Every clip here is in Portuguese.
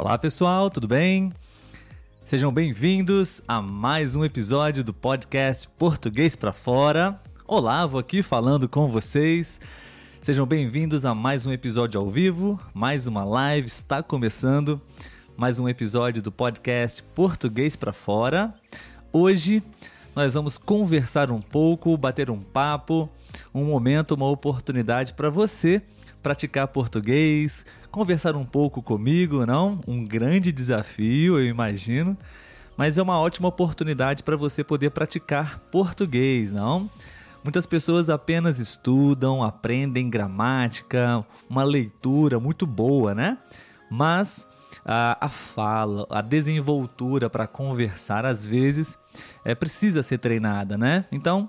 Olá pessoal, tudo bem? Sejam bem-vindos a mais um episódio do podcast Português para Fora. Olá, vou aqui falando com vocês. Sejam bem-vindos a mais um episódio ao vivo, mais uma live está começando, mais um episódio do podcast Português para Fora. Hoje nós vamos conversar um pouco, bater um papo, um momento, uma oportunidade para você praticar português, conversar um pouco comigo, não? Um grande desafio, eu imagino, mas é uma ótima oportunidade para você poder praticar português, não? Muitas pessoas apenas estudam, aprendem gramática, uma leitura muito boa, né? Mas a, a fala, a desenvoltura para conversar, às vezes, é, precisa ser treinada, né? Então,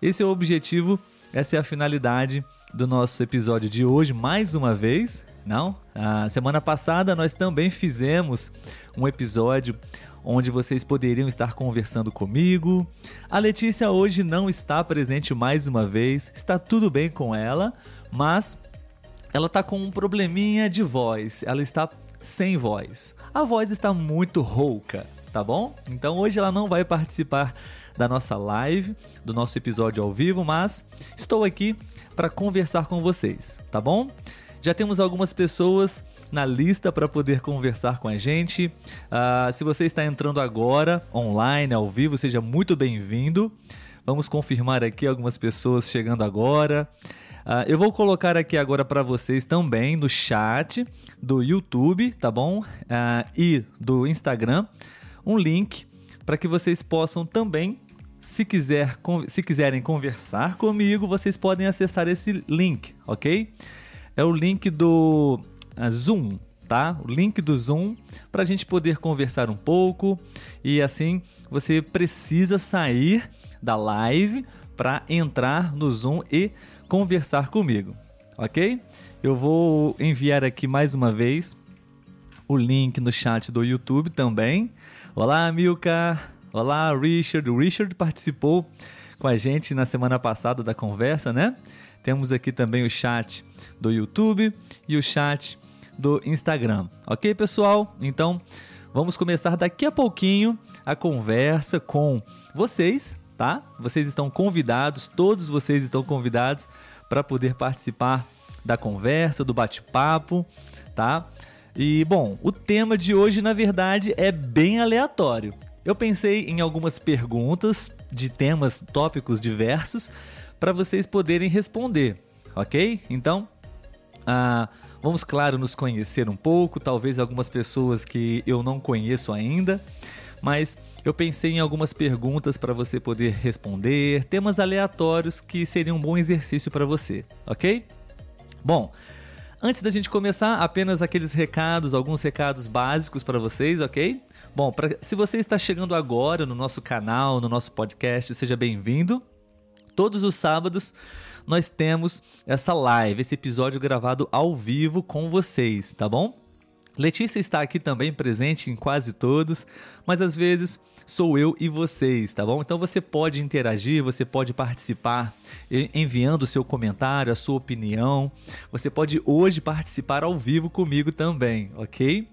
esse é o objetivo, essa é a finalidade do nosso episódio de hoje, mais uma vez. Não? A semana passada nós também fizemos um episódio onde vocês poderiam estar conversando comigo. A Letícia hoje não está presente mais uma vez, está tudo bem com ela, mas ela está com um probleminha de voz, ela está sem voz. A voz está muito rouca, tá bom? Então hoje ela não vai participar da nossa live, do nosso episódio ao vivo, mas estou aqui para conversar com vocês, tá bom? Já temos algumas pessoas na lista para poder conversar com a gente. Uh, se você está entrando agora, online, ao vivo, seja muito bem-vindo. Vamos confirmar aqui algumas pessoas chegando agora. Uh, eu vou colocar aqui agora para vocês também no chat do YouTube, tá bom? Uh, e do Instagram, um link para que vocês possam também se, quiser, se quiserem conversar comigo, vocês podem acessar esse link, ok? É o link do uh, Zoom, tá? O link do Zoom para a gente poder conversar um pouco e assim você precisa sair da live para entrar no Zoom e conversar comigo, ok? Eu vou enviar aqui mais uma vez o link no chat do YouTube também. Olá, Milka! Olá, Richard. O Richard participou com a gente na semana passada da conversa, né? Temos aqui também o chat do YouTube e o chat do Instagram. Ok, pessoal? Então, vamos começar daqui a pouquinho a conversa com vocês, tá? Vocês estão convidados, todos vocês estão convidados para poder participar da conversa, do bate-papo, tá? E bom, o tema de hoje na verdade é bem aleatório. Eu pensei em algumas perguntas de temas, tópicos diversos para vocês poderem responder, ok? Então, ah, vamos, claro, nos conhecer um pouco, talvez algumas pessoas que eu não conheço ainda, mas eu pensei em algumas perguntas para você poder responder, temas aleatórios que seriam um bom exercício para você, ok? Bom, Antes da gente começar, apenas aqueles recados, alguns recados básicos para vocês, ok? Bom, pra, se você está chegando agora no nosso canal, no nosso podcast, seja bem-vindo. Todos os sábados nós temos essa live, esse episódio gravado ao vivo com vocês, tá bom? Letícia está aqui também presente em quase todos, mas às vezes sou eu e vocês, tá bom? Então você pode interagir, você pode participar enviando o seu comentário, a sua opinião. Você pode hoje participar ao vivo comigo também, ok?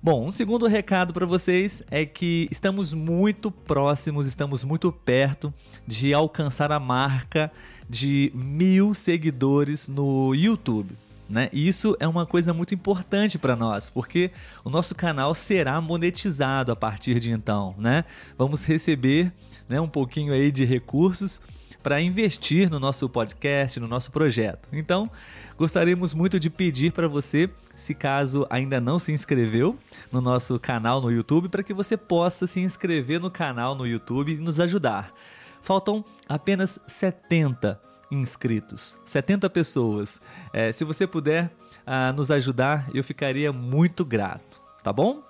Bom, um segundo recado para vocês é que estamos muito próximos, estamos muito perto de alcançar a marca de mil seguidores no YouTube. Né? E isso é uma coisa muito importante para nós, porque o nosso canal será monetizado a partir de então, né? Vamos receber né, um pouquinho aí de recursos para investir no nosso podcast, no nosso projeto. Então, gostaríamos muito de pedir para você, se caso ainda não se inscreveu no nosso canal no YouTube, para que você possa se inscrever no canal no YouTube e nos ajudar. Faltam apenas 70 inscritos, 70 pessoas. É, se você puder uh, nos ajudar, eu ficaria muito grato, tá bom?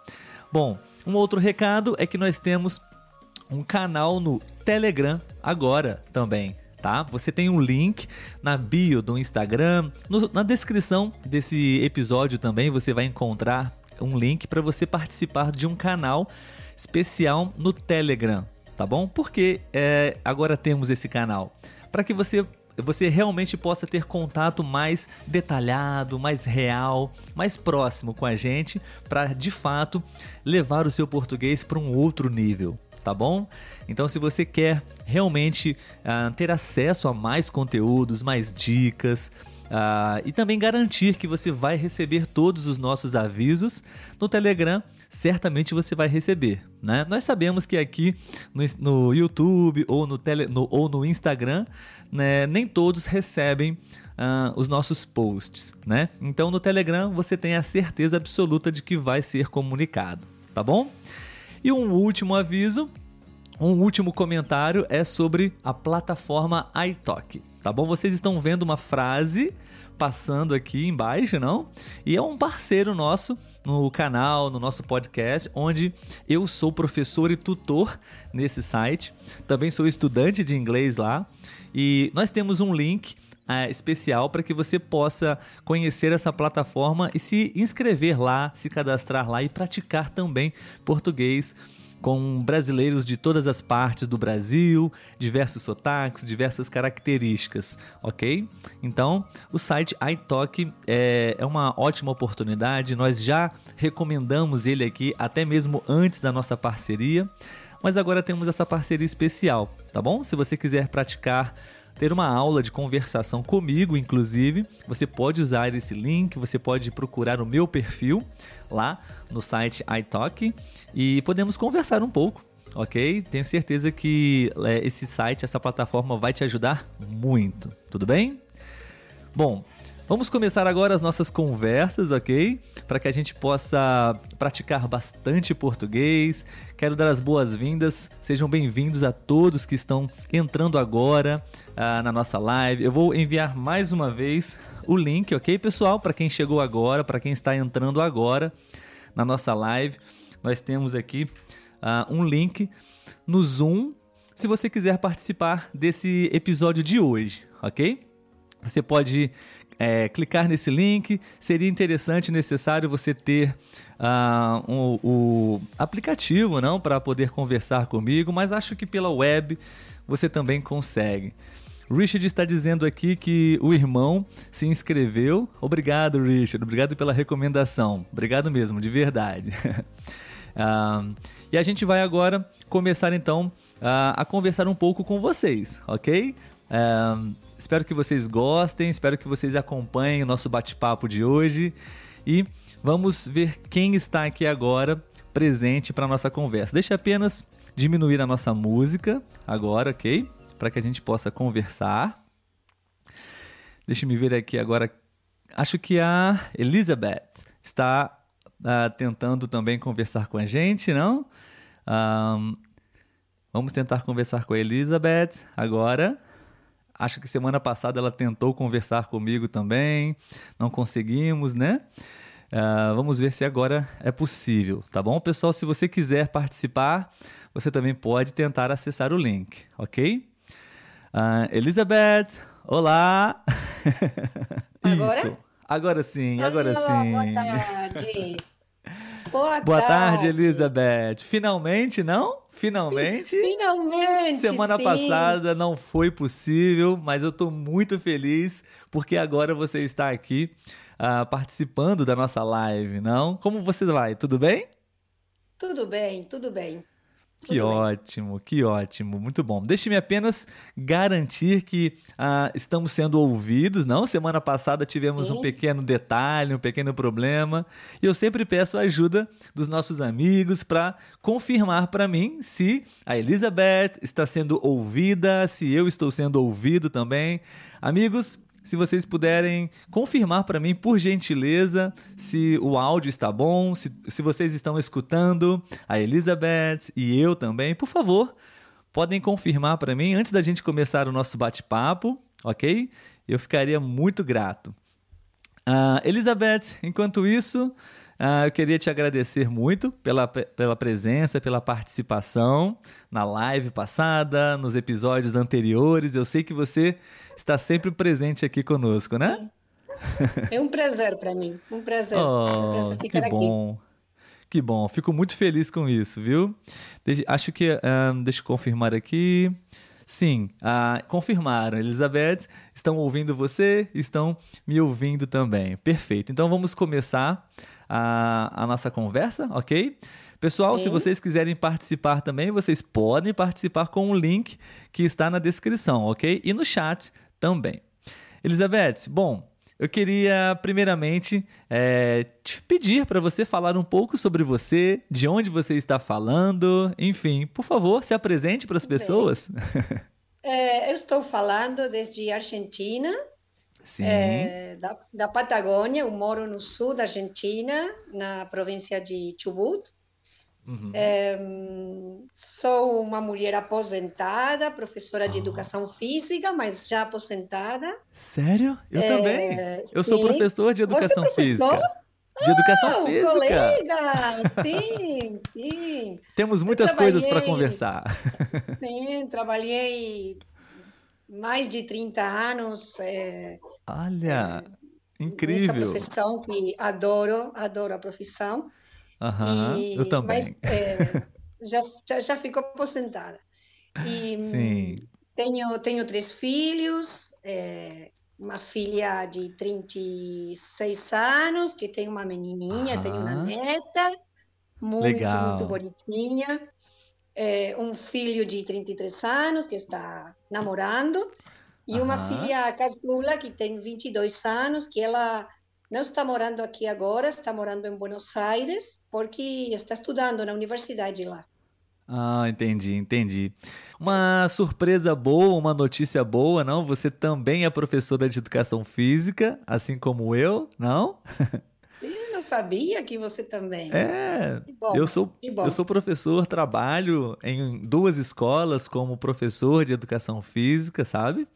Bom, um outro recado é que nós temos um canal no Telegram agora também, tá? Você tem um link na bio do Instagram, no, na descrição desse episódio também você vai encontrar um link para você participar de um canal especial no Telegram, tá bom? Porque é, agora temos esse canal para que você você realmente possa ter contato mais detalhado, mais real, mais próximo com a gente, para de fato levar o seu português para um outro nível tá bom? Então, se você quer realmente uh, ter acesso a mais conteúdos, mais dicas, Uh, e também garantir que você vai receber todos os nossos avisos no Telegram. Certamente você vai receber, né? Nós sabemos que aqui no, no YouTube ou no, tele, no, ou no Instagram, né, nem todos recebem uh, os nossos posts, né? Então no Telegram você tem a certeza absoluta de que vai ser comunicado, tá bom? E um último aviso, um último comentário é sobre a plataforma iTalk, tá bom? Vocês estão vendo uma frase passando aqui embaixo, não? E é um parceiro nosso no canal, no nosso podcast, onde eu sou professor e tutor nesse site. Também sou estudante de inglês lá. E nós temos um link é, especial para que você possa conhecer essa plataforma e se inscrever lá, se cadastrar lá e praticar também português com brasileiros de todas as partes do Brasil, diversos sotaques, diversas características, ok? Então, o site iTalk é, é uma ótima oportunidade, nós já recomendamos ele aqui até mesmo antes da nossa parceria, mas agora temos essa parceria especial, tá bom? Se você quiser praticar ter uma aula de conversação comigo, inclusive. Você pode usar esse link, você pode procurar o meu perfil lá no site iTalk e podemos conversar um pouco. Ok? Tenho certeza que é, esse site, essa plataforma vai te ajudar muito. Tudo bem? Bom, Vamos começar agora as nossas conversas, ok? Para que a gente possa praticar bastante português. Quero dar as boas-vindas, sejam bem-vindos a todos que estão entrando agora uh, na nossa live. Eu vou enviar mais uma vez o link, ok, pessoal? Para quem chegou agora, para quem está entrando agora na nossa live, nós temos aqui uh, um link no Zoom se você quiser participar desse episódio de hoje, ok? Você pode é, clicar nesse link. Seria interessante, necessário você ter uh, um, o aplicativo, não, para poder conversar comigo. Mas acho que pela web você também consegue. Richard está dizendo aqui que o irmão se inscreveu. Obrigado, Richard. Obrigado pela recomendação. Obrigado mesmo, de verdade. uh, e a gente vai agora começar então uh, a conversar um pouco com vocês, ok? Espero que vocês gostem, espero que vocês acompanhem o nosso bate-papo de hoje e vamos ver quem está aqui agora presente para nossa conversa. Deixa apenas diminuir a nossa música agora, ok? Para que a gente possa conversar. Deixa me ver aqui agora. Acho que a Elizabeth está uh, tentando também conversar com a gente, não? Um, vamos tentar conversar com a Elizabeth agora. Acho que semana passada ela tentou conversar comigo também, não conseguimos, né? Uh, vamos ver se agora é possível, tá bom? Pessoal, se você quiser participar, você também pode tentar acessar o link, ok? Uh, Elizabeth, olá! Agora? Isso. Agora sim, agora sim. Boa tarde. Boa, Boa tarde. tarde, Elizabeth. Finalmente, não? Finalmente. Finalmente. Semana sim. passada não foi possível, mas eu estou muito feliz porque agora você está aqui uh, participando da nossa live, não? Como você vai? Tudo bem? Tudo bem, tudo bem. Que ótimo, que ótimo, muito bom. Deixe-me apenas garantir que ah, estamos sendo ouvidos, não? Semana passada tivemos Sim. um pequeno detalhe, um pequeno problema, e eu sempre peço a ajuda dos nossos amigos para confirmar para mim se a Elizabeth está sendo ouvida, se eu estou sendo ouvido também. Amigos, se vocês puderem confirmar para mim, por gentileza, se o áudio está bom, se, se vocês estão escutando a Elizabeth e eu também, por favor, podem confirmar para mim antes da gente começar o nosso bate-papo, ok? Eu ficaria muito grato. Uh, Elizabeth, enquanto isso, uh, eu queria te agradecer muito pela, pela presença, pela participação na live passada, nos episódios anteriores. Eu sei que você está sempre presente aqui conosco, né? É um prazer para mim, um prazer. Oh, um prazer que bom. Aqui. Que bom, fico muito feliz com isso, viu? Deixa, acho que, um, deixa eu confirmar aqui. Sim, ah, confirmaram. Elizabeth, estão ouvindo você, estão me ouvindo também. Perfeito. Então vamos começar a, a nossa conversa, ok? Pessoal, Sim. se vocês quiserem participar também, vocês podem participar com o link que está na descrição, ok? E no chat também. Elizabeth, bom, eu queria primeiramente é, te pedir para você falar um pouco sobre você, de onde você está falando, enfim, por favor, se apresente para as pessoas. É, eu estou falando desde Argentina, é, da, da, Patagônia, eu moro no sul da Argentina, na província de Chubut. Uhum. É, sou uma mulher aposentada, professora de ah. educação física, mas já aposentada. Sério? Eu é, também. Eu sim. sou professor de educação é física. De educação ah, física. Colega! Sim, sim. Temos muitas coisas para conversar. Sim, trabalhei mais de 30 anos. Olha, é, incrível. Essa profissão que adoro, adoro a profissão. Uhum, e, eu também. Mas, é, já, já, já ficou aposentada. E Sim. Tenho, tenho três filhos, é, uma filha de 36 anos, que tem uma menininha, uhum. tenho uma neta, muito, Legal. muito bonitinha. É, um filho de 33 anos, que está namorando, e uma filha caçula, que tem 22 anos, que ela não está morando aqui agora, está morando em Buenos Aires, porque está estudando na universidade lá. Ah, entendi, entendi. Uma surpresa boa, uma notícia boa, não? Você também é professora de educação física, assim como eu, não? Eu não sabia que você também. É, bom, eu sou eu sou professor, trabalho em duas escolas como professor de educação física, sabe?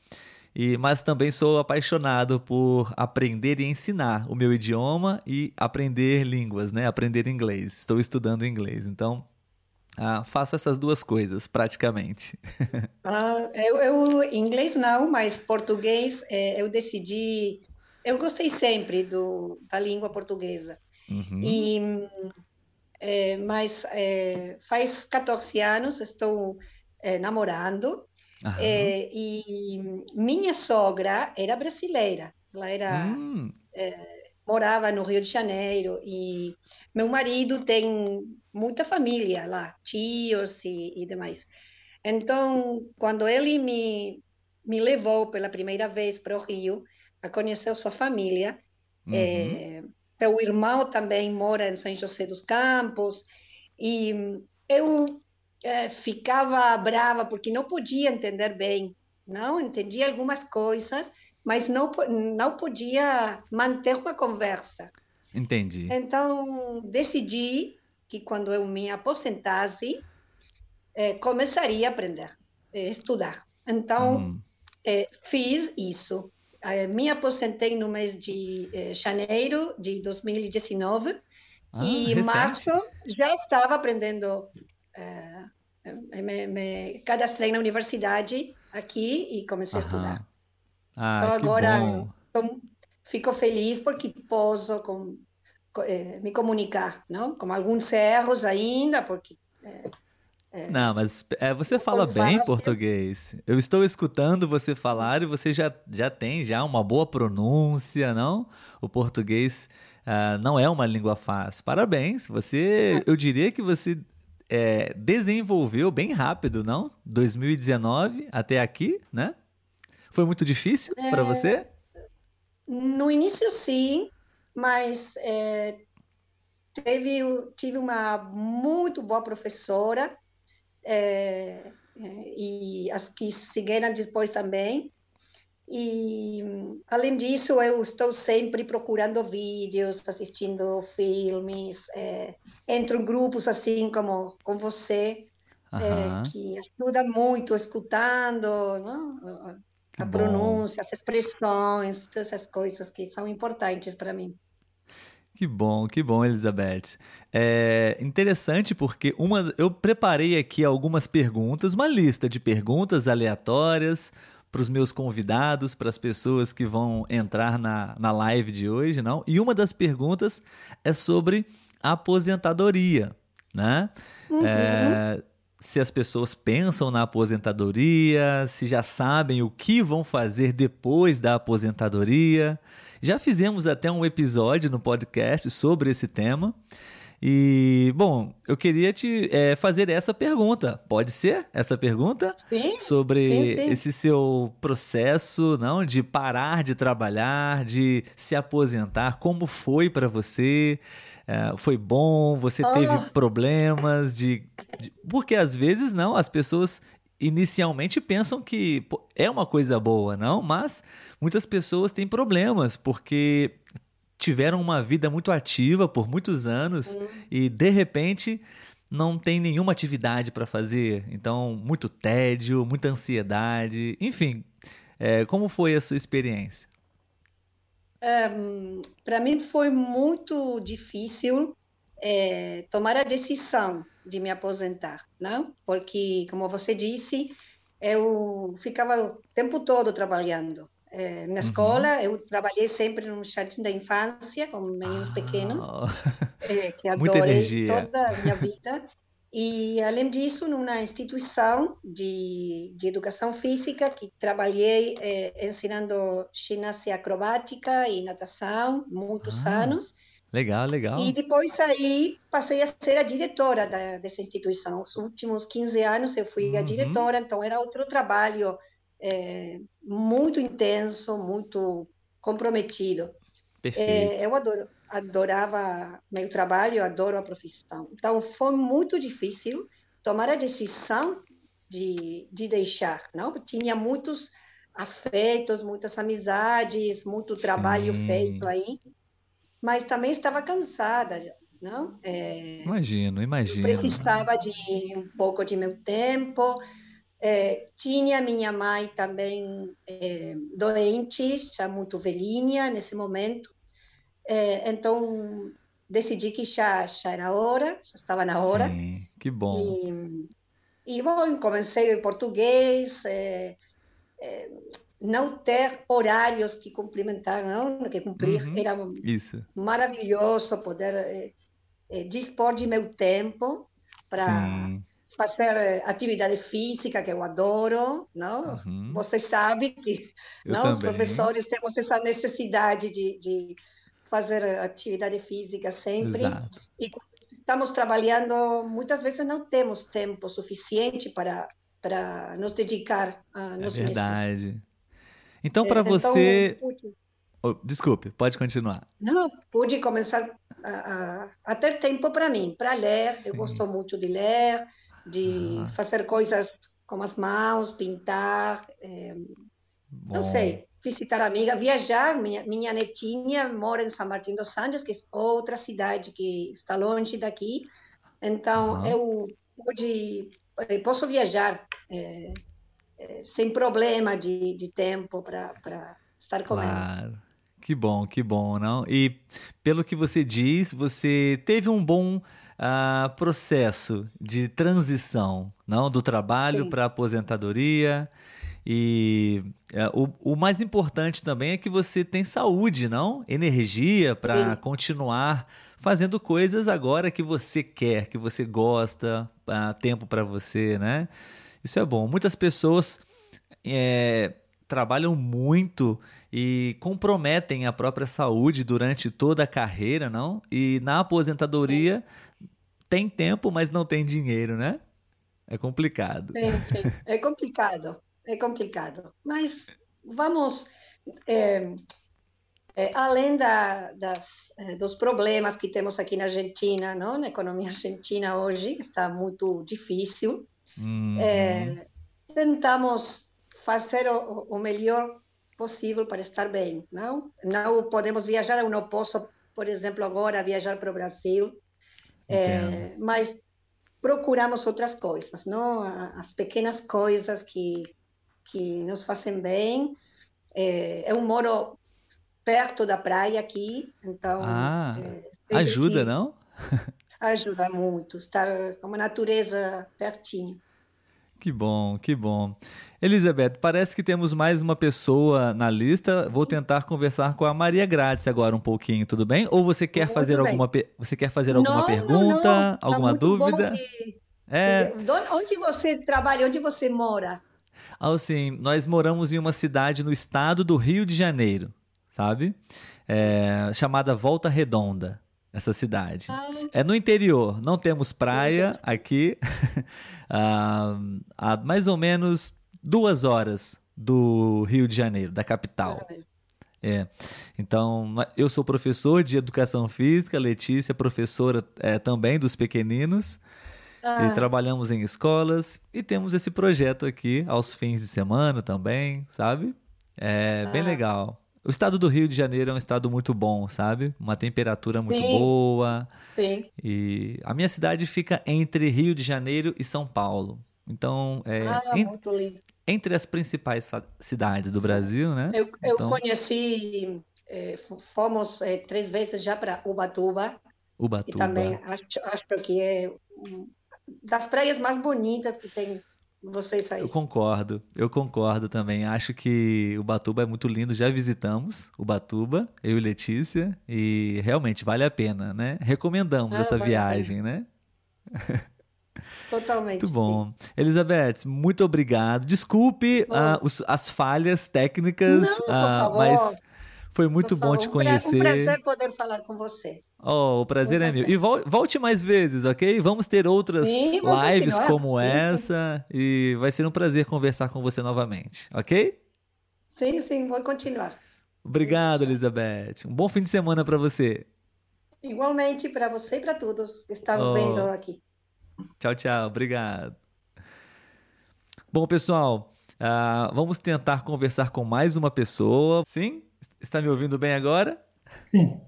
E, mas também sou apaixonado por aprender e ensinar o meu idioma e aprender línguas, né? Aprender inglês. Estou estudando inglês, então ah, faço essas duas coisas praticamente. ah, eu, eu, inglês não, mas português é, eu decidi. Eu gostei sempre do, da língua portuguesa. Uhum. E, é, mas é, faz 14 anos estou é, namorando é, e minha sogra era brasileira, ela era hum. é, morava no Rio de Janeiro e meu marido tem muita família lá, tios e, e demais. Então, quando ele me me levou pela primeira vez para o Rio a conhecer sua família, uhum. é, seu irmão também mora em São José dos Campos e eu é, ficava brava porque não podia entender bem, não entendia algumas coisas, mas não não podia manter uma conversa. Entendi. Então decidi que quando eu me aposentasse é, começaria a aprender, é, estudar. Então hum. É, fiz isso. É, me aposentei no mês de é, janeiro de 2019 ah, e em março já estava aprendendo é, me, me, cadastrei na universidade aqui e comecei a estudar. Ah, então agora tô, fico feliz porque posso com, é, me comunicar, não? Com alguns erros ainda, porque é, não, mas é, você fala bem português. Eu estou escutando você falar e você já, já tem já uma boa pronúncia, não? O português uh, não é uma língua fácil. Parabéns. Você, eu diria que você é, desenvolveu bem rápido, não? 2019 até aqui, né? Foi muito difícil é, para você? No início, sim, mas é, teve, tive uma muito boa professora é, é e as que seguiram depois também. E, além disso, eu estou sempre procurando vídeos, assistindo filmes, é, entro em grupos assim como com você, é, que ajuda muito escutando não? a pronúncia, as expressões, todas essas coisas que são importantes para mim. Que bom, que bom, Elizabeth. É interessante porque uma, eu preparei aqui algumas perguntas, uma lista de perguntas aleatórias para os meus convidados, para as pessoas que vão entrar na, na live de hoje, não? E uma das perguntas é sobre aposentadoria, né? Uhum. É, se as pessoas pensam na aposentadoria, se já sabem o que vão fazer depois da aposentadoria. Já fizemos até um episódio no podcast sobre esse tema. E, bom, eu queria te é, fazer essa pergunta. Pode ser essa pergunta? Sim. Sobre sim, sim. esse seu processo, não, de parar de trabalhar, de se aposentar. Como foi para você? É, foi bom? Você teve Oh. problemas de, de- Porque às vezes não, as pessoas inicialmente pensam que pô, é uma coisa boa, não? Mas muitas pessoas têm problemas porque tiveram uma vida muito ativa por muitos anos e de repente não tem nenhuma atividade para fazer. Então, muito tédio, muita ansiedade, enfim. é, como foi a sua experiência? Para mim foi muito difícil eh, tomar a decisão de me aposentar, não? Porque, como você disse, eu ficava o tempo todo trabalhando. Eh, na escola, eu trabalhei sempre no jardim da infância, com meninos pequenos, Ah, eh, que Muita adorei toda a minha vida. E, além disso, numa instituição de, de educação física, que trabalhei eh, ensinando ginástica acrobática e natação muitos Ah. anos. Legal, legal. E depois aí passei a ser a diretora da, dessa instituição. Os últimos 15 anos eu fui a Uhum. diretora, então era outro trabalho eh, muito intenso, muito comprometido. Perfeito. É, eu adoro, adorava meu trabalho, adoro a profissão. Então, foi muito difícil tomar a decisão de, de deixar, não? Tinha muitos afetos, muitas amizades, muito trabalho Sim. feito aí, mas também estava cansada, já, não? É, Imagino, imagino. precisava de um pouco de meu tempo. Eh, tinha minha mãe também eh, doente, já muito velhinha nesse momento. Eh, então decidi que já já era hora, já estava na hora. Sim, que bom. E, e bom, comecei em português, eh, eh, não ter horários que cumprimentar, não, que cumprir, Uhum. era Isso. maravilhoso poder eh, eh, dispor de meu tempo para fazer eh, atividade física, que eu adoro, não? Uhum. Você sabe que Eu nós, também. professores, temos essa necessidade de, de fazer atividade física sempre. Exato. E estamos trabalhando, muitas vezes não temos tempo suficiente para, para nos dedicar a É nós mesmos. Então, para Então, você. Oh, desculpe, pode continuar. Não, pude começar a, a, a ter tempo para mim, para ler. Eu Sim. gosto muito de ler, de Ah. fazer coisas com as mãos, pintar, Bom, não sei, visitar amigas, viajar. Minha, minha netinha mora em São Martin dos Andes, que é outra cidade que está longe daqui. Então, Aham. eu pude, eh, posso viajar eh, sem problema de, de tempo para estar com ela. Claro. Que bom, que bom, não? E pelo que você diz, você teve um bom ah, processo de transição, não? Do trabalho para a aposentadoria. E é, o, o mais importante também é que você tem saúde, não? Energia para continuar fazendo coisas agora que você quer, que você gosta, ah, tempo para você, né? Isso é bom. Muitas pessoas é, trabalham muito e comprometem a própria saúde durante toda a carreira, não? E na aposentadoria tem tempo, mas não tem dinheiro, né? É complicado. Sim, sim. É complicado, é complicado. Mas vamos, é, é, além da, das, é, dos problemas que temos aqui na Argentina, não? Na economia argentina hoje, está muito difícil, Uhum. é, tentamos fazer o, o melhor possível para estar bem, não? Não podemos viajar, eu não posso, por exemplo, agora viajar para o Brasil, é, mas procuramos outras coisas, não? As pequenas coisas que que nos fazem bem. É, eu moro perto da praia aqui, então Ah, é, ajuda, que- não? Ajuda muito, estar com a natureza pertinho. Que bom, que bom. Elizabeth, parece que temos mais uma pessoa na lista. Vou tentar conversar com a Maria Grátis agora um pouquinho, tudo bem? Ou você quer Muito fazer bem. alguma, você quer fazer alguma Não, não, pergunta, não, tá alguma dúvida? que É. Onde você trabalha? Onde você mora? Assim, nós moramos em uma cidade no estado do Rio de Janeiro, sabe? É, chamada Volta Redonda, essa cidade. Ah. É no interior, não temos praia aqui. ah, há mais ou menos duas horas do Rio de Janeiro, da capital. É. Então, eu sou professor de educação física, Letícia, professora é, também dos pequeninos. Ah. E trabalhamos em escolas e temos esse projeto aqui aos fins de semana também, sabe? É ah. bem legal. O estado do Rio de Janeiro é um estado muito bom, sabe? Uma temperatura Sim. muito boa. Sim. E a minha cidade fica entre Rio de Janeiro e São Paulo. Então, é, ah, en... muito lindo. entre as principais cidades do Sim. Brasil, né? Eu, eu então... conheci, é, fomos é, três vezes já para Ubatuba. Ubatuba. E também acho, acho que é das praias mais bonitas que tem vocês aí. Eu concordo, eu concordo também. Acho que o Batuba é muito lindo. Já visitamos o Batuba, eu e Letícia, e realmente vale a pena, né? Recomendamos ah, essa vale viagem, né? Totalmente. Muito bom. Sim. Elizabeth, muito obrigado. Desculpe uh, os, as falhas técnicas, Não, uh, mas foi muito bom te conhecer. Um prazer poder falar com você. Oh, o prazer um é meu. E volte mais vezes, ok? Vamos ter outras sim, lives como sim, essa e vai ser um prazer conversar com você novamente, ok? Sim, sim, vou continuar. Obrigado, Elizabeth. Um bom fim de semana para você. Igualmente para você e para todos que estão oh. vendo aqui. Tchau, tchau. Obrigado. Bom, pessoal, uh, vamos tentar conversar com mais uma pessoa. Sim? Está me ouvindo bem agora? Sim.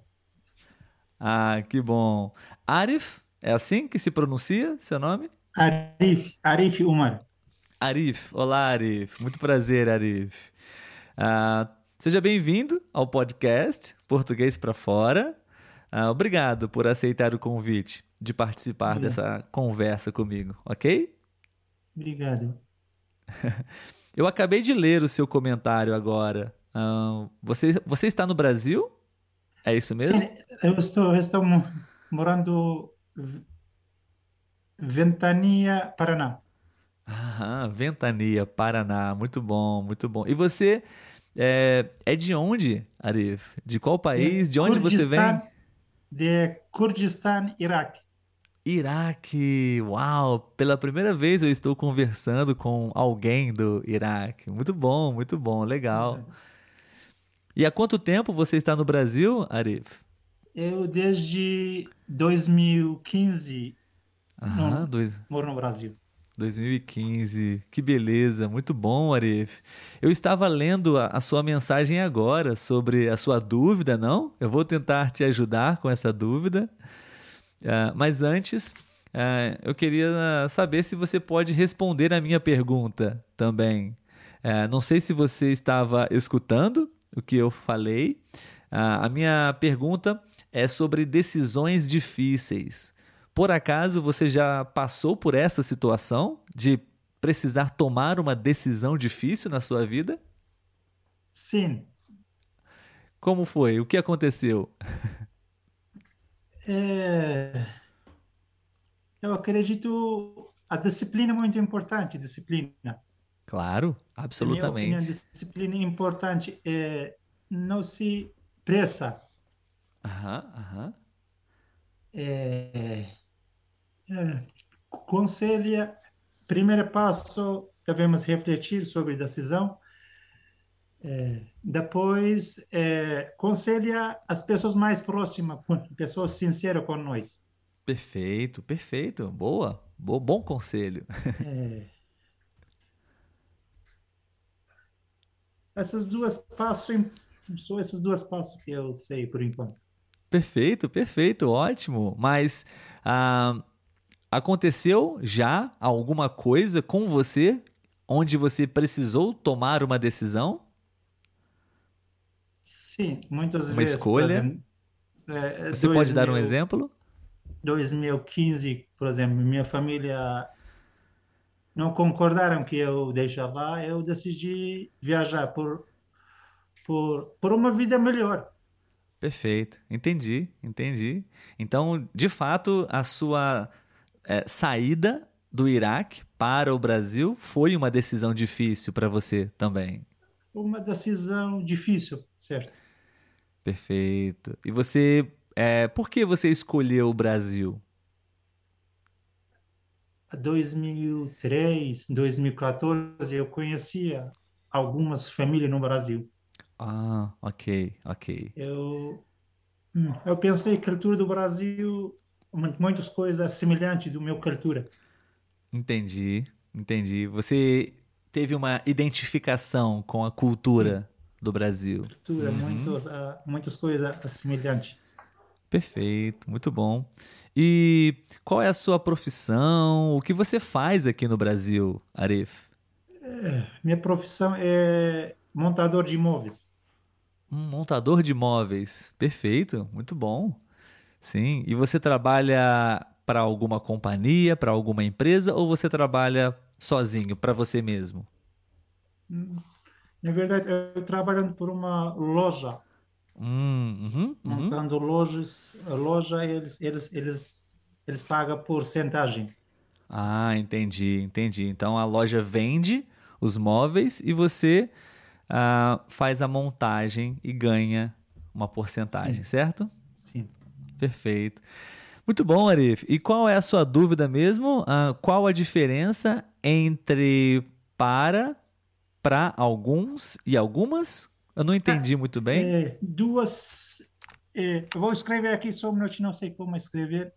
Ah, que bom. Arif, é assim que se pronuncia seu nome? Arif, Arif Umar. Arif, olá Arif, muito prazer Arif. Ah, seja bem-vindo ao podcast Português para Fora. Ah, obrigado por aceitar o convite de participar obrigado. dessa conversa comigo, ok? Obrigado. Eu acabei de ler o seu comentário agora Uh, você, você está no Brasil? É isso mesmo? Sim, eu estou, eu estou morando Ventania, Paraná. Ah, Ventania, Paraná. Muito bom, muito bom. E você é, é de onde, Arif? De qual país? De, de onde você vem? De Kurdistan, Iraque. Iraque, uau! Pela primeira vez eu estou conversando com alguém do Iraque. Muito bom, muito bom, legal. É. E há quanto tempo você está no Brasil, Arif? Eu desde 2015 Aham, no, dois... moro no Brasil. 2015, que beleza, muito bom, Arif. Eu estava lendo a, a, sua mensagem agora sobre a sua dúvida, não? Eu vou tentar te ajudar com essa dúvida. Uh, mas antes, uh, eu queria saber se você pode responder a minha pergunta também. Uh, não sei se você estava escutando o que eu falei. a minha pergunta é sobre decisões difíceis. Por acaso você já passou por essa situação de precisar tomar uma decisão difícil na sua vida? Sim. Como foi? O que aconteceu? É... Eu acredito a disciplina é muito importante, disciplina. Claro, absolutamente. minha opinião, disciplina é importante. É, não se pressa. Aham, aham. É, é, conselha, primeiro passo, devemos refletir sobre a decisão. É, depois, é, conselha as pessoas mais próximas, pessoas sinceras com nós. Perfeito, perfeito. Boa, bom, bom conselho. É, essas duas passos, só essas duas passos que eu sei por enquanto. Perfeito, perfeito, ótimo. Mas ah, aconteceu já alguma coisa com você onde você precisou tomar uma decisão? Sim, muitas uma vezes. Uma escolha. Exemplo, é, você 2000, pode dar um exemplo? 2015, por exemplo, minha família não concordaram que eu deixe lá, eu decidi viajar por, por, por uma vida melhor. Perfeito, entendi, entendi. Então, de fato, a sua é, saída do Iraque para o Brasil foi uma decisão difícil para você também? Uma decisão difícil, certo? Perfeito. E você, é, por que você escolheu o Brasil? 2003, 2014, eu conhecia algumas famílias no Brasil. Ah, ok, ok. Eu, hum, eu pensei que a cultura do Brasil, muitas coisas semelhantes do meu cultura. Entendi, entendi. Você teve uma identificação com a cultura do Brasil. Cultura, uhum. muitos, uh, muitas coisas semelhantes. Perfeito, muito bom. E qual é a sua profissão? O que você faz aqui no Brasil, Arif? É, minha profissão é montador de imóveis. Um montador de imóveis. Perfeito, muito bom. Sim. E você trabalha para alguma companhia, para alguma empresa, ou você trabalha sozinho, para você mesmo? Na verdade, eu trabalhando por uma loja Hum, uhum, uhum. Montando lojas, a loja eles, eles, eles, eles pagam porcentagem. Ah, entendi, entendi. Então a loja vende os móveis e você ah, faz a montagem e ganha uma porcentagem, Sim. certo? Sim. Perfeito. Muito bom, Arif. E qual é a sua dúvida mesmo? Ah, qual a diferença entre para, para alguns e algumas? Eu não entendi muito bem. É, duas. É, vou escrever aqui só um minuto, não sei como escrever.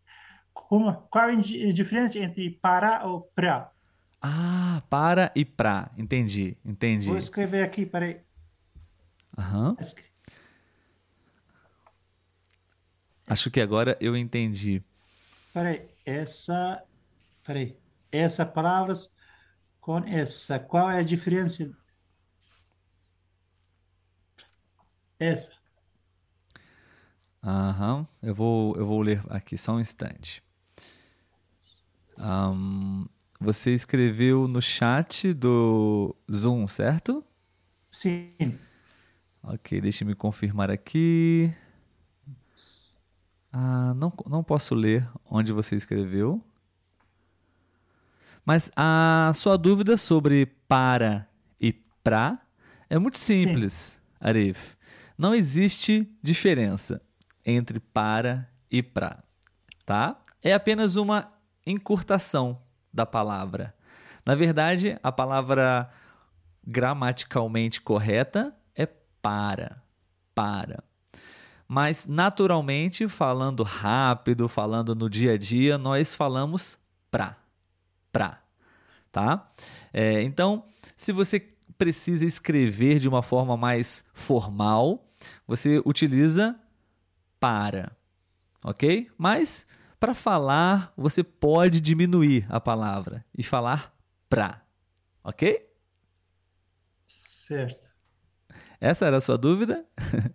Como, qual é a diferença entre para ou pra? Ah, para e pra. Entendi, entendi. Vou escrever aqui, peraí. Aham. Uhum. Acho que agora eu entendi. Peraí, essa. Peraí. Essa palavras com essa. Qual é a diferença Essa. Aham, eu, vou, eu vou ler aqui só um instante. Um, você escreveu no chat do Zoom, certo? Sim. Ok, deixa me confirmar aqui. Ah, não, não posso ler onde você escreveu. Mas a sua dúvida sobre para e pra é muito simples, Sim. Arif. Não existe diferença entre para e pra, tá? É apenas uma encurtação da palavra. Na verdade, a palavra gramaticalmente correta é para, para. Mas naturalmente, falando rápido, falando no dia a dia, nós falamos pra, pra, tá? É, então, se você precisa escrever de uma forma mais formal, você utiliza para, ok? Mas para falar, você pode diminuir a palavra e falar pra, ok? Certo. Essa era a sua dúvida?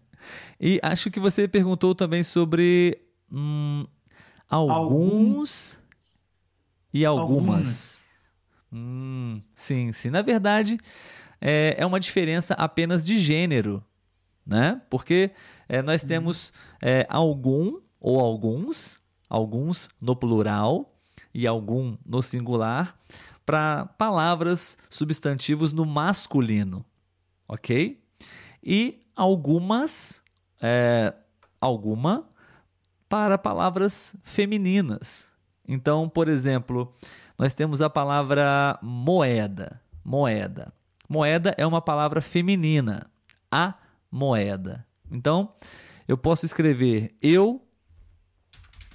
e acho que você perguntou também sobre hum, alguns Algum... e algumas. Hum, sim, sim. Na verdade, é, é uma diferença apenas de gênero né? Porque é, nós temos é, algum ou alguns, alguns no plural e algum no singular, para palavras substantivos no masculino, ok? E algumas, é, alguma para palavras femininas. Então, por exemplo, nós temos a palavra moeda. Moeda. Moeda é uma palavra feminina. A moeda. Então, eu posso escrever eu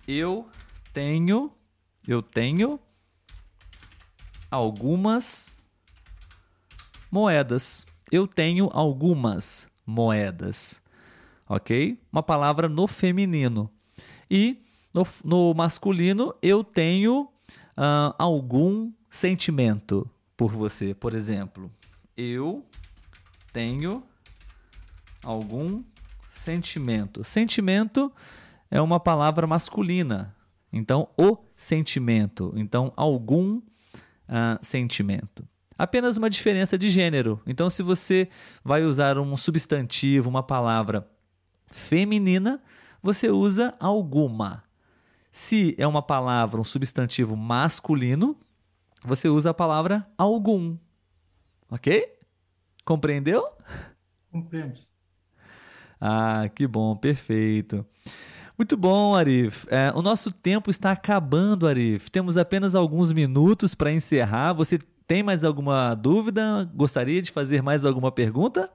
eu tenho eu tenho algumas moedas. Eu tenho algumas moedas. OK? Uma palavra no feminino. E no, no masculino eu tenho uh, algum sentimento por você, por exemplo. Eu tenho algum sentimento. Sentimento é uma palavra masculina. Então, o sentimento. Então, algum uh, sentimento. Apenas uma diferença de gênero. Então, se você vai usar um substantivo, uma palavra feminina, você usa alguma. Se é uma palavra, um substantivo masculino, você usa a palavra algum. Ok? Compreendeu? Compreende. Ah, que bom, perfeito. Muito bom, Arif. É, o nosso tempo está acabando, Arif. Temos apenas alguns minutos para encerrar. Você tem mais alguma dúvida? Gostaria de fazer mais alguma pergunta?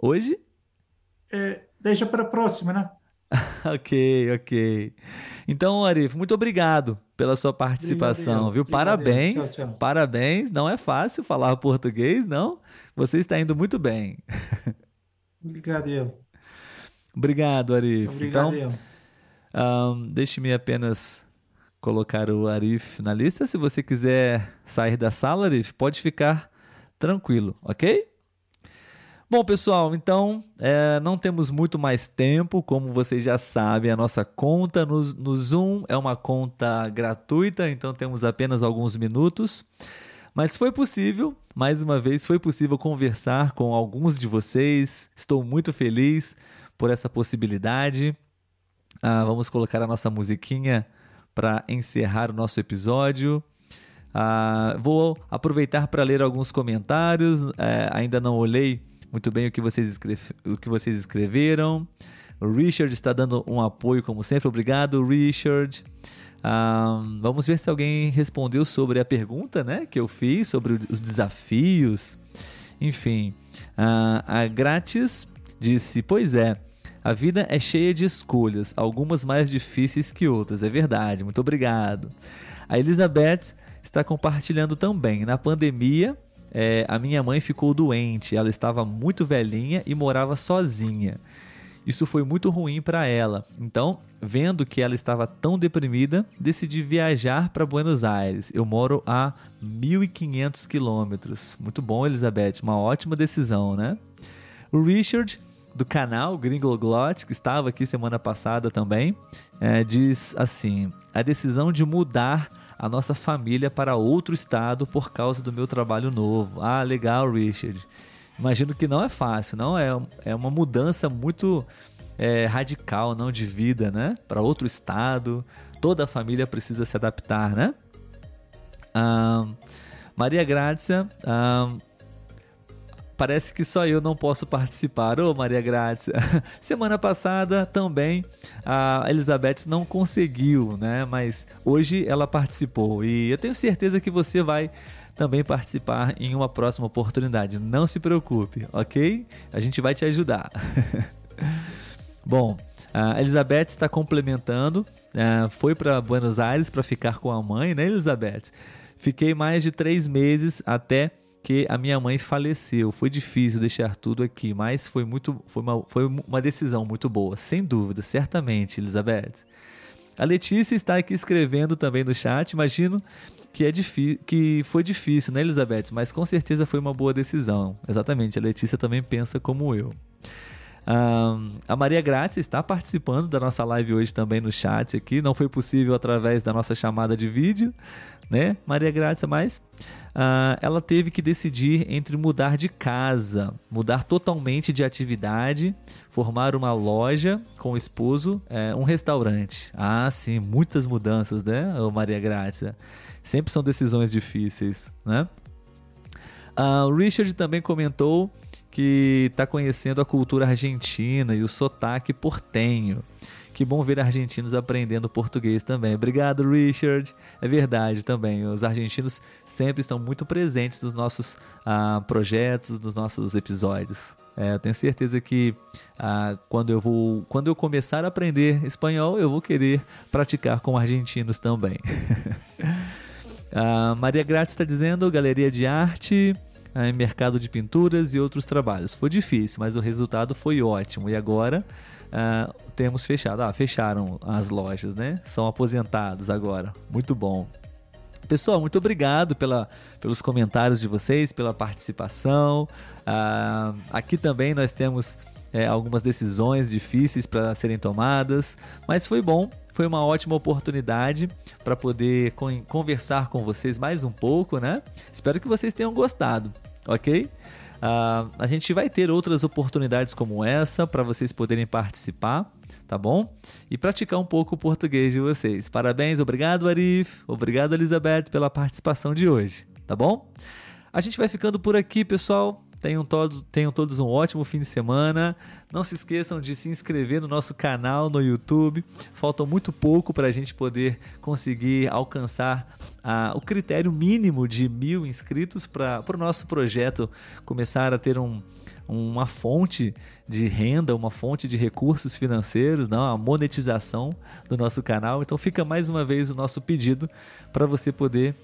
Hoje? É, deixa para a próxima, né? ok, ok. Então, Arif, muito obrigado pela sua participação, viu? Parabéns, tchau, tchau. parabéns. Não é fácil falar português, não? Você está indo muito bem. Obrigado, eu. Obrigado, Arif. Obrigado, então, um, Deixe-me apenas colocar o Arif na lista. Se você quiser sair da sala, Arif, pode ficar tranquilo, ok? Bom, pessoal, então é, não temos muito mais tempo. Como vocês já sabem, a nossa conta no, no Zoom é uma conta gratuita, então temos apenas alguns minutos. Mas foi possível, mais uma vez, foi possível conversar com alguns de vocês. Estou muito feliz por essa possibilidade. Ah, vamos colocar a nossa musiquinha para encerrar o nosso episódio. Ah, vou aproveitar para ler alguns comentários. É, ainda não olhei muito bem o que vocês, escreve, o que vocês escreveram. O Richard está dando um apoio, como sempre. Obrigado, Richard. Um, vamos ver se alguém respondeu sobre a pergunta né, que eu fiz, sobre os desafios. Enfim, uh, a Grátis disse: Pois é, a vida é cheia de escolhas, algumas mais difíceis que outras, é verdade. Muito obrigado. A Elizabeth está compartilhando também. Na pandemia, é, a minha mãe ficou doente, ela estava muito velhinha e morava sozinha. Isso foi muito ruim para ela. Então, vendo que ela estava tão deprimida, decidi viajar para Buenos Aires. Eu moro a 1.500 quilômetros. Muito bom, Elizabeth. Uma ótima decisão, né? O Richard, do canal Gringoglot, que estava aqui semana passada também, é, diz assim: a decisão de mudar a nossa família para outro estado por causa do meu trabalho novo. Ah, legal, Richard. Imagino que não é fácil, não é, é uma mudança muito é, radical, não de vida, né? Para outro estado, toda a família precisa se adaptar, né? Ah, Maria Grácia, ah, Parece que só eu não posso participar. Ô, Maria Grácia. Semana passada também a Elizabeth não conseguiu, né? Mas hoje ela participou. E eu tenho certeza que você vai também participar em uma próxima oportunidade. Não se preocupe, ok? A gente vai te ajudar. Bom, a Elizabeth está complementando. Uh, foi para Buenos Aires para ficar com a mãe, né, Elizabeth? Fiquei mais de três meses até que a minha mãe faleceu. Foi difícil deixar tudo aqui, mas foi muito, foi uma, foi uma decisão muito boa, sem dúvida, certamente, Elizabeth. A Letícia está aqui escrevendo também no chat. Imagino que é que foi difícil, né, Elizabeth? Mas com certeza foi uma boa decisão. Exatamente. A Letícia também pensa como eu. A Maria Grátis está participando da nossa live hoje também no chat aqui. Não foi possível através da nossa chamada de vídeo, né, Maria Grátis? Mas uh, ela teve que decidir entre mudar de casa, mudar totalmente de atividade, formar uma loja com o esposo, é, um restaurante. Ah, sim, muitas mudanças, né, Maria Grácia? Sempre são decisões difíceis, né? Uh, o Richard também comentou que está conhecendo a cultura argentina e o sotaque portenho. Que bom ver argentinos aprendendo português também. Obrigado, Richard. É verdade também. Os argentinos sempre estão muito presentes nos nossos ah, projetos, nos nossos episódios. É, eu tenho certeza que ah, quando, eu vou, quando eu começar a aprender espanhol, eu vou querer praticar com argentinos também. ah, Maria Grátis está dizendo: Galeria de Arte, ah, mercado de pinturas e outros trabalhos. Foi difícil, mas o resultado foi ótimo. E agora uh, temos fechado. Ah, fecharam as lojas, né? São aposentados agora. Muito bom. Pessoal, muito obrigado pela, pelos comentários de vocês, pela participação. Uh, aqui também nós temos é, algumas decisões difíceis para serem tomadas, mas foi bom, foi uma ótima oportunidade para poder conversar com vocês mais um pouco, né? Espero que vocês tenham gostado, ok? Uh, a gente vai ter outras oportunidades como essa para vocês poderem participar, tá bom? E praticar um pouco o português de vocês. Parabéns, obrigado Arif, obrigado Elizabeth pela participação de hoje, tá bom? A gente vai ficando por aqui, pessoal. Tenham todos, tenham todos um ótimo fim de semana. Não se esqueçam de se inscrever no nosso canal no YouTube. Falta muito pouco para a gente poder conseguir alcançar ah, o critério mínimo de mil inscritos para o nosso projeto começar a ter um, uma fonte de renda, uma fonte de recursos financeiros, não, a monetização do nosso canal. Então fica mais uma vez o nosso pedido para você poder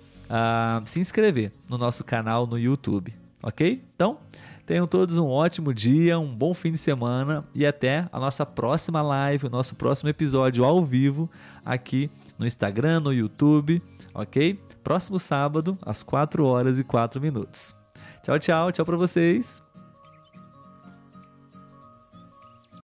se inscrever no nosso canal no YouTube ok? Então, tenham todos um ótimo dia, um bom fim de semana e até a nossa próxima live, o nosso próximo episódio ao vivo aqui no Instagram, no YouTube, ok? Próximo sábado, às 4 horas e 4 minutos. Tchau, tchau, tchau para vocês.